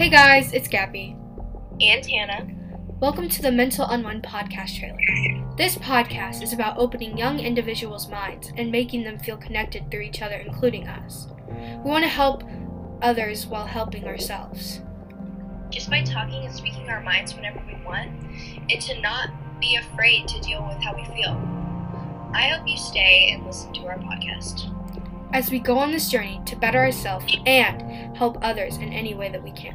Hey guys, it's Gabby. And Tana. Welcome to the Mental Unwind podcast trailer. This podcast is about opening young individuals' minds and making them feel connected through each other, including us. We want to help others while helping ourselves. Just by talking and speaking our minds whenever we want, and to not be afraid to deal with how we feel. I hope you stay and listen to our podcast. As we go on this journey to better ourselves and help others in any way that we can.